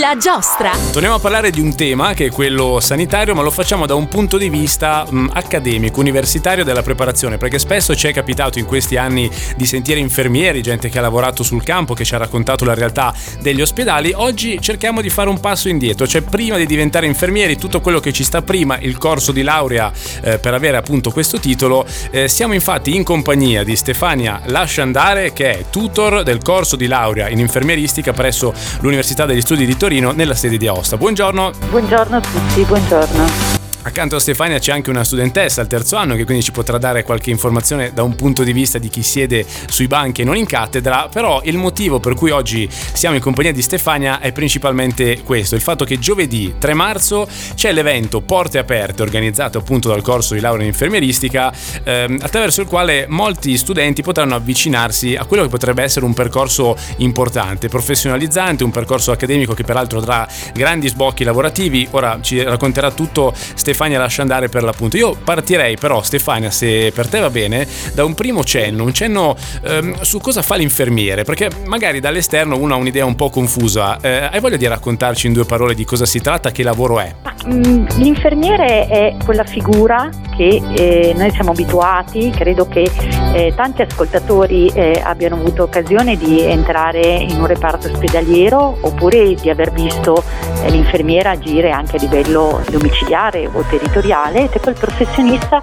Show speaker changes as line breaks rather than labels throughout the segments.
La giostra.
Torniamo a parlare di un tema che è quello sanitario, ma lo facciamo da un punto di vista mh, accademico, universitario della preparazione, perché spesso ci è capitato in questi anni di sentire infermieri, gente che ha lavorato sul campo, che ci ha raccontato la realtà degli ospedali. Oggi cerchiamo di fare un passo indietro, cioè prima di diventare infermieri, tutto quello che ci sta prima, il corso di laurea eh, per avere appunto questo titolo. Eh, siamo infatti in compagnia di Stefania Lasciandare, che è tutor del corso di laurea in infermieristica presso l'Università degli Studi di Torino nella sede di Aosta. Buongiorno.
Buongiorno a tutti, buongiorno.
Accanto a Stefania c'è anche una studentessa al terzo anno che quindi ci potrà dare qualche informazione da un punto di vista di chi siede sui banchi e non in cattedra, però il motivo per cui oggi siamo in compagnia di Stefania è principalmente questo, il fatto che giovedì 3 marzo c'è l'evento Porte Aperte organizzato appunto dal corso di laurea in infermieristica ehm, attraverso il quale molti studenti potranno avvicinarsi a quello che potrebbe essere un percorso importante, professionalizzante, un percorso accademico che peraltro avrà grandi sbocchi lavorativi, ora ci racconterà tutto Stefania Stefania lascia andare per l'appunto. Io partirei però, Stefania, se per te va bene, da un primo cenno, un cenno ehm, su cosa fa l'infermiere, perché magari dall'esterno uno ha un'idea un po' confusa. Eh, hai voglia di raccontarci in due parole di cosa si tratta, che lavoro è?
Mm, l'infermiere è quella figura che eh, noi siamo abituati, credo che eh, tanti ascoltatori eh, abbiano avuto occasione di entrare in un reparto ospedaliero oppure di aver visto eh, l'infermiera agire anche a livello domiciliare o territoriale ed è quel professionista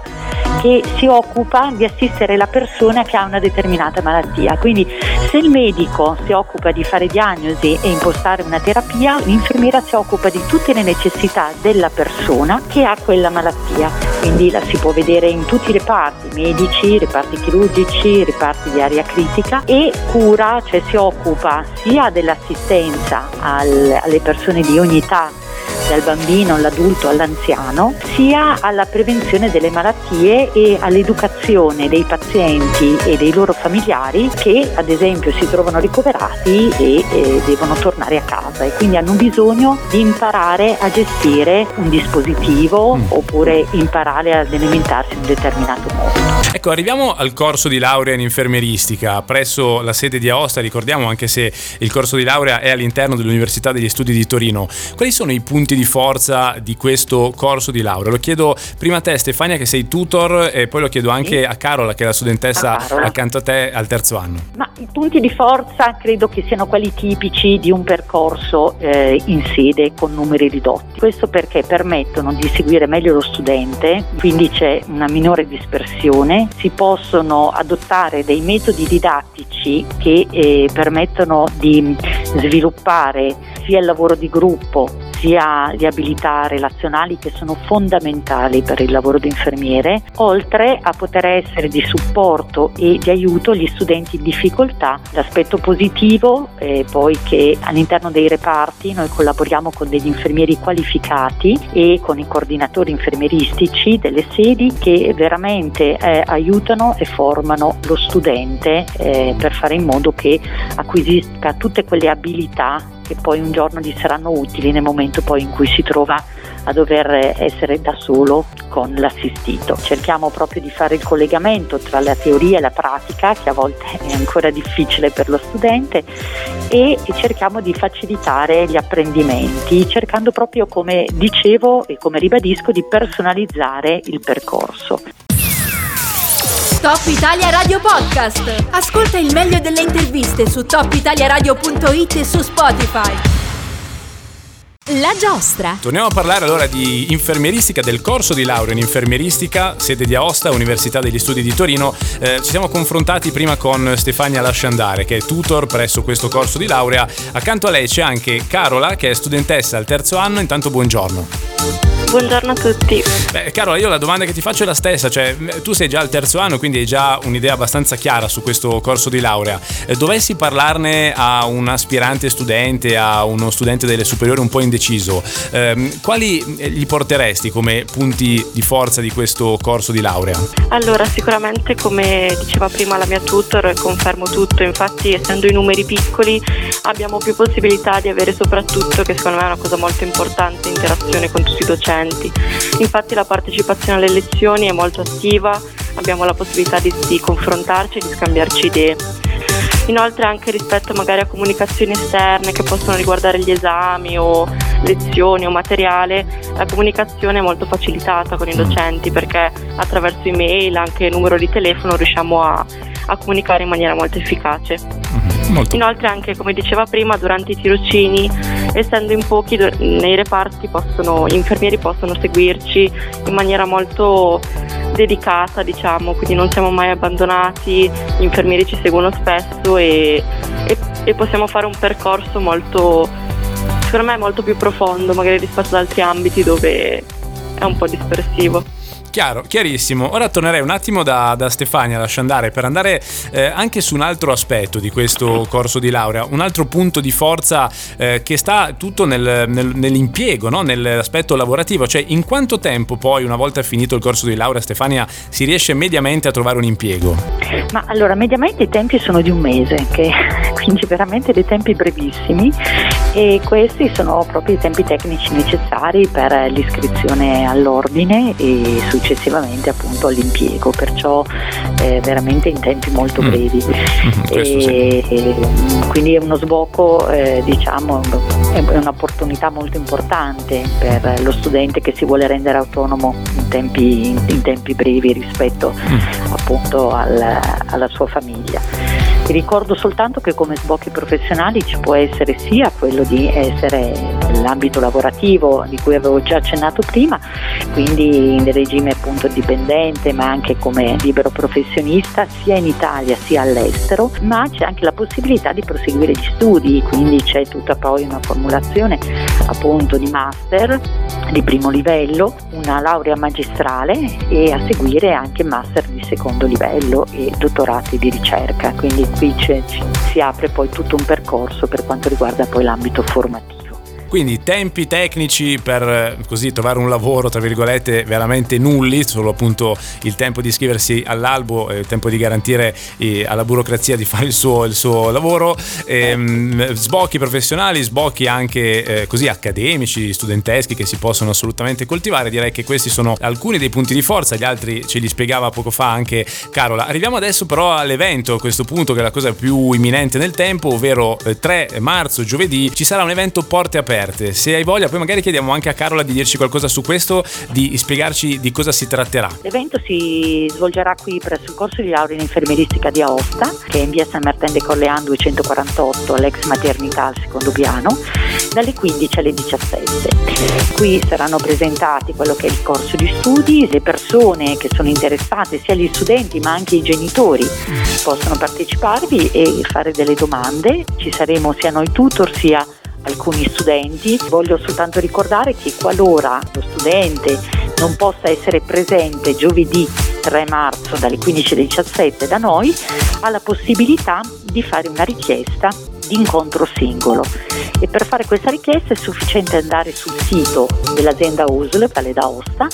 che si occupa di assistere la persona che ha una determinata malattia. Quindi se il medico si occupa di fare diagnosi e impostare una terapia, l'infermiera si occupa di tutte le necessità della persona che ha quella malattia. Quindi la si può vedere in tutti i reparti, medici, reparti chirurgici, reparti di area critica e cura, cioè si occupa sia dell'assistenza al, alle persone di ogni età dal bambino all'adulto all'anziano, sia alla prevenzione delle malattie e all'educazione dei pazienti e dei loro familiari che ad esempio si trovano ricoverati e, e devono tornare a casa e quindi hanno bisogno di imparare a gestire un dispositivo mm. oppure imparare ad alimentarsi in un determinato modo.
Ecco, arriviamo al corso di laurea in infermieristica presso la sede di Aosta, ricordiamo anche se il corso di laurea è all'interno dell'Università degli Studi di Torino. Quali sono i punti di forza di questo corso di laurea? Lo chiedo prima a te Stefania che sei tutor e poi lo chiedo anche sì. a Carola che è la studentessa accanto a te al terzo anno.
Ma i punti di forza credo che siano quelli tipici di un percorso eh, in sede con numeri ridotti. Questo perché permettono di seguire meglio lo studente, quindi c'è una minore dispersione, si possono adottare dei metodi didattici che eh, permettono di sviluppare sia il lavoro di gruppo sia le abilità relazionali che sono fondamentali per il lavoro di infermiere, oltre a poter essere di supporto e di aiuto agli studenti in difficoltà. L'aspetto positivo è poi che all'interno dei reparti noi collaboriamo con degli infermieri qualificati e con i coordinatori infermieristici delle sedi che veramente eh, aiutano e formano lo studente eh, per fare in modo che acquisisca tutte quelle abilità che poi un giorno gli saranno utili nel momento poi in cui si trova a dover essere da solo con l'assistito. Cerchiamo proprio di fare il collegamento tra la teoria e la pratica, che a volte è ancora difficile per lo studente, e cerchiamo di facilitare gli apprendimenti, cercando proprio, come dicevo e come ribadisco, di personalizzare il percorso.
Top Italia Radio Podcast. Ascolta il meglio delle interviste su topitaliaradio.it e su Spotify. La giostra.
Torniamo a parlare allora di infermieristica, del corso di laurea in infermieristica, sede di Aosta, Università degli Studi di Torino. Eh, ci siamo confrontati prima con Stefania Lasciandare, che è tutor presso questo corso di laurea. Accanto a lei c'è anche Carola, che è studentessa al terzo anno. Intanto buongiorno.
Buongiorno a tutti.
Beh, Carola, io la domanda che ti faccio è la stessa, cioè tu sei già al terzo anno, quindi hai già un'idea abbastanza chiara su questo corso di laurea. Eh, dovessi parlarne a un aspirante studente, a uno studente delle superiori un po' indeciso, ehm, quali gli porteresti come punti di forza di questo corso di laurea?
Allora, sicuramente come diceva prima la mia tutor, confermo tutto, infatti essendo i numeri piccoli abbiamo più possibilità di avere soprattutto, che secondo me è una cosa molto importante, interazione con tutti i docenti. Infatti la partecipazione alle lezioni è molto attiva, abbiamo la possibilità di, di confrontarci e di scambiarci idee. Inoltre anche rispetto magari a comunicazioni esterne che possono riguardare gli esami o lezioni o materiale, la comunicazione è molto facilitata con i mm. docenti perché attraverso email, anche numero di telefono riusciamo a, a comunicare in maniera molto efficace. Molto. Inoltre anche come diceva prima durante i tirocini essendo in pochi nei reparti possono, gli infermieri possono seguirci in maniera molto dedicata, diciamo, quindi non siamo mai abbandonati, gli infermieri ci seguono spesso e, e, e possiamo fare un percorso molto, secondo me molto più profondo, magari rispetto ad altri ambiti dove è un po' dispersivo.
Chiaro, chiarissimo. Ora tornerei un attimo da, da Stefania, lascia andare, per andare eh, anche su un altro aspetto di questo corso di laurea, un altro punto di forza eh, che sta tutto nel, nel, nell'impiego, no? nell'aspetto lavorativo, cioè in quanto tempo poi, una volta finito il corso di laurea, Stefania, si riesce mediamente a trovare un impiego?
Ma allora, mediamente i tempi sono di un mese, che, quindi veramente dei tempi brevissimi e questi sono proprio i tempi tecnici necessari per l'iscrizione all'ordine e successivamente appunto all'impiego, perciò eh, veramente in tempi molto mm. brevi. Mm. e, sì. quindi è uno sbocco, eh, diciamo, è un'opportunità molto importante per lo studente che si vuole rendere autonomo in tempi, in tempi brevi rispetto mm. appunto al, alla sua famiglia. Ti ricordo soltanto che come sbocchi professionali ci può essere sia quello di essere nell'ambito lavorativo di cui avevo già accennato prima, quindi in regime appunto dipendente ma anche come libero professionista sia in Italia sia all'estero, ma c'è anche la possibilità di proseguire gli studi, quindi c'è tutta poi una formulazione appunto di master di primo livello, una laurea magistrale e a seguire anche master di secondo livello e dottorati di ricerca, quindi qui si apre poi tutto un percorso per quanto riguarda poi l'ambito formativo.
Quindi tempi tecnici per eh, così trovare un lavoro, tra virgolette, veramente nulli, solo appunto il tempo di iscriversi all'albo, il tempo di garantire alla burocrazia di fare il suo, il suo lavoro, ehm, sbocchi professionali, sbocchi anche eh, così accademici, studenteschi che si possono assolutamente coltivare. Direi che questi sono alcuni dei punti di forza, gli altri ce li spiegava poco fa anche Carola. Arriviamo adesso però all'evento, a questo punto che è la cosa più imminente nel tempo, ovvero 3 eh, marzo, giovedì, ci sarà un evento porte aperte aperte. Se hai voglia, poi magari chiediamo anche a Carola di dirci qualcosa su questo, di spiegarci di cosa si tratterà.
L'evento si svolgerà qui presso il corso di laurea in infermieristica di Aosta, che è in via San Martin de Corlean 248, all'ex maternità al secondo piano, dalle 15 alle 17. Qui saranno presentati quello che è il corso di studi, le persone che sono interessate, sia gli studenti ma anche i genitori, possono parteciparvi e fare delle domande. Ci saremo sia noi tutor sia alcuni studenti. Voglio soltanto ricordare che qualora lo studente non possa essere presente giovedì 3 marzo dalle 15 alle 17 da noi, ha la possibilità di fare una richiesta di incontro singolo e per fare questa richiesta è sufficiente andare sul sito dell'azienda USL Valle d'Aosta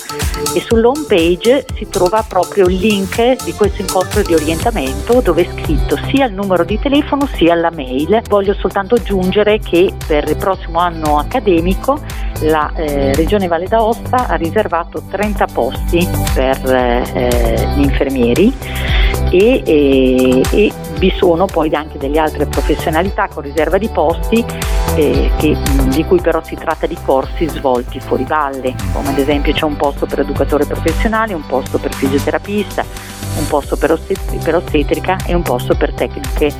e sull'home page si trova proprio il link di questo incontro di orientamento dove è scritto sia il numero di telefono sia la mail. Voglio soltanto aggiungere che per il prossimo anno accademico la eh, Regione Valle d'Aosta ha riservato 30 posti per eh, gli infermieri e, e, e, vi sono poi anche delle altre professionalità con riserva di posti eh, che, di cui però si tratta di corsi svolti fuori valle, come ad esempio c'è un posto per educatore professionale, un posto per fisioterapista, un posto per, ostetrica e un posto per tecniche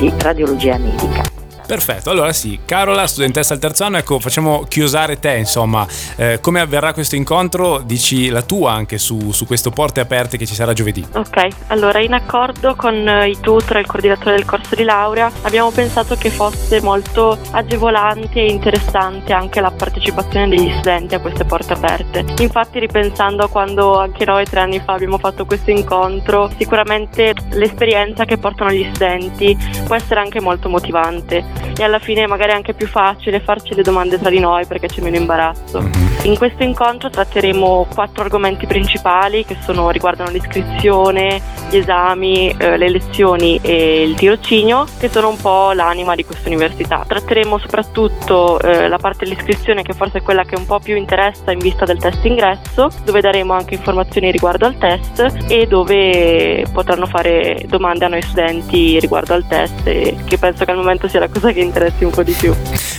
di radiologia medica.
Perfetto, allora sì, Carola, studentessa al terzo anno, ecco, facciamo chiosare te, insomma, eh, come avverrà questo incontro? Dici la tua anche su, su questo Porte Aperte che ci sarà giovedì.
Ok, allora in accordo con eh, i tutor e il coordinatore del corso di laurea abbiamo pensato che fosse molto agevolante e interessante anche la partecipazione degli studenti a queste porte aperte. Infatti ripensando a quando anche noi tre anni fa abbiamo fatto questo incontro, sicuramente l'esperienza che portano gli studenti può essere anche molto motivante e alla fine magari è anche più facile farci le domande tra di noi perché c'è meno imbarazzo. Mm-hmm. In questo incontro tratteremo quattro argomenti principali che sono, riguardano l'iscrizione, gli esami, eh, le lezioni e il tirocinio che sono un po' l'anima di questa università. Tratteremo soprattutto eh, la parte dell'iscrizione che forse è quella che un po' più interessa in vista del test ingresso, dove daremo anche informazioni riguardo al test e dove potranno fare domande a noi studenti riguardo al test che penso che al momento sia la cosa che interessi un po' di più.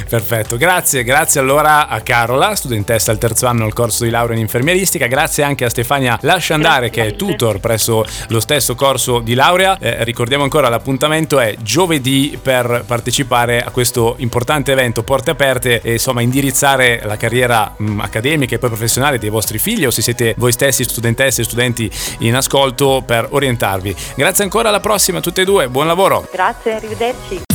Perfetto, grazie, grazie allora a Carola, studentessa al terzo anno al corso di laurea in infermieristica, grazie anche a Stefania Lasciandare che è tutor presso lo stesso corso di laurea. Eh, ricordiamo ancora l'appuntamento è giovedì per partecipare a questo importante evento Porte Aperte e insomma indirizzare la carriera mh, mm, accademica e poi professionale dei vostri figli o se siete voi stessi studentesse e studenti in ascolto per orientarvi. Grazie ancora, alla prossima a tutte e due, buon lavoro.
Grazie, arrivederci.